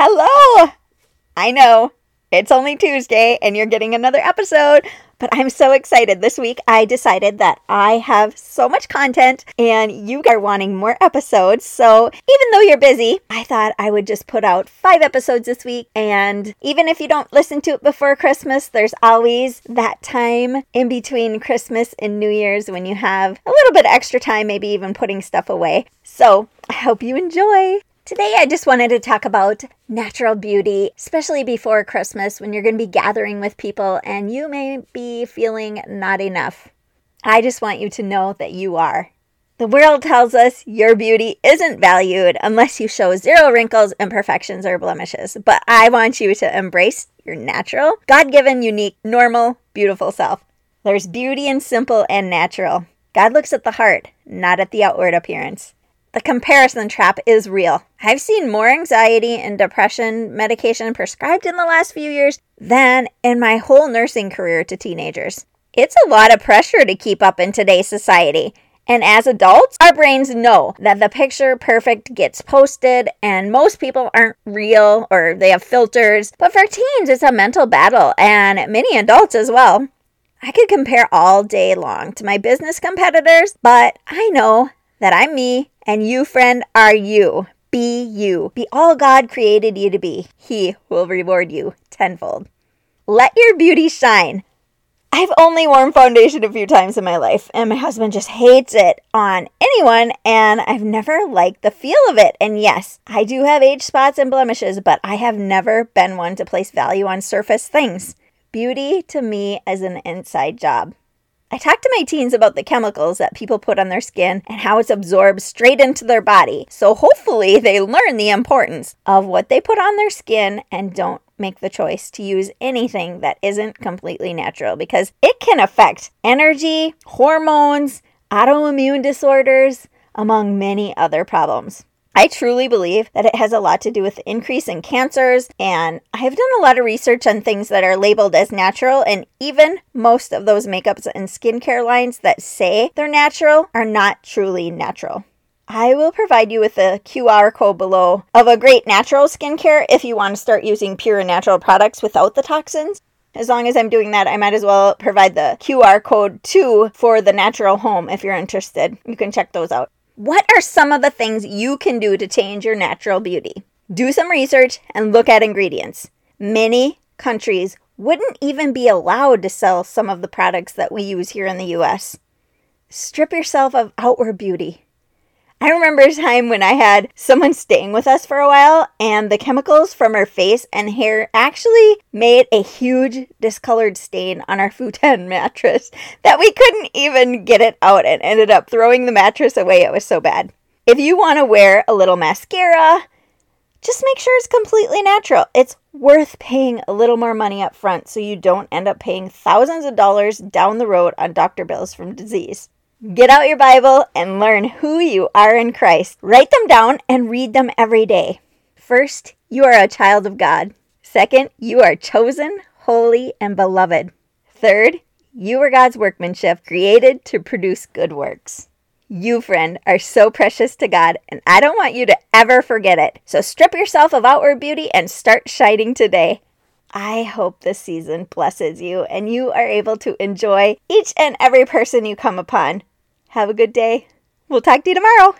Hello! I know it's only Tuesday and you're getting another episode, but I'm so excited. This week I decided that I have so much content and you are wanting more episodes. So even though you're busy, I thought I would just put out five episodes this week. And even if you don't listen to it before Christmas, there's always that time in between Christmas and New Year's when you have a little bit extra time, maybe even putting stuff away. So I hope you enjoy. Today, I just wanted to talk about natural beauty, especially before Christmas when you're going to be gathering with people and you may be feeling not enough. I just want you to know that you are. The world tells us your beauty isn't valued unless you show zero wrinkles, imperfections, or blemishes. But I want you to embrace your natural, God given, unique, normal, beautiful self. There's beauty in simple and natural. God looks at the heart, not at the outward appearance the comparison trap is real. I've seen more anxiety and depression medication prescribed in the last few years than in my whole nursing career to teenagers. It's a lot of pressure to keep up in today's society. And as adults, our brains know that the picture perfect gets posted, and most people aren't real or they have filters. But for teens, it's a mental battle, and many adults as well. I could compare all day long to my business competitors, but I know that I'm me and you, friend, are you. Be you. Be all God created you to be. He will reward you tenfold. Let your beauty shine. I've only worn foundation a few times in my life, and my husband just hates it on anyone, and I've never liked the feel of it. And yes, I do have age spots and blemishes, but I have never been one to place value on surface things. Beauty to me is an inside job. I talk to my teens about the chemicals that people put on their skin and how it's absorbed straight into their body. So hopefully they learn the importance of what they put on their skin and don't make the choice to use anything that isn't completely natural because it can affect energy, hormones, autoimmune disorders, among many other problems. I truly believe that it has a lot to do with the increase in cancers, and I've done a lot of research on things that are labeled as natural, and even most of those makeups and skincare lines that say they're natural are not truly natural. I will provide you with a QR code below of a great natural skincare if you want to start using pure and natural products without the toxins. As long as I'm doing that, I might as well provide the QR code too for the natural home if you're interested. You can check those out. What are some of the things you can do to change your natural beauty? Do some research and look at ingredients. Many countries wouldn't even be allowed to sell some of the products that we use here in the US. Strip yourself of outward beauty. I remember a time when I had someone staying with us for a while, and the chemicals from her face and hair actually made a huge discolored stain on our futon mattress that we couldn't even get it out and ended up throwing the mattress away. It was so bad. If you want to wear a little mascara, just make sure it's completely natural. It's worth paying a little more money up front so you don't end up paying thousands of dollars down the road on doctor bills from disease. Get out your Bible and learn who you are in Christ. Write them down and read them every day. First, you are a child of God. Second, you are chosen, holy, and beloved. Third, you are God's workmanship created to produce good works. You, friend, are so precious to God, and I don't want you to ever forget it. So strip yourself of outward beauty and start shining today. I hope this season blesses you and you are able to enjoy each and every person you come upon. Have a good day. We'll talk to you tomorrow.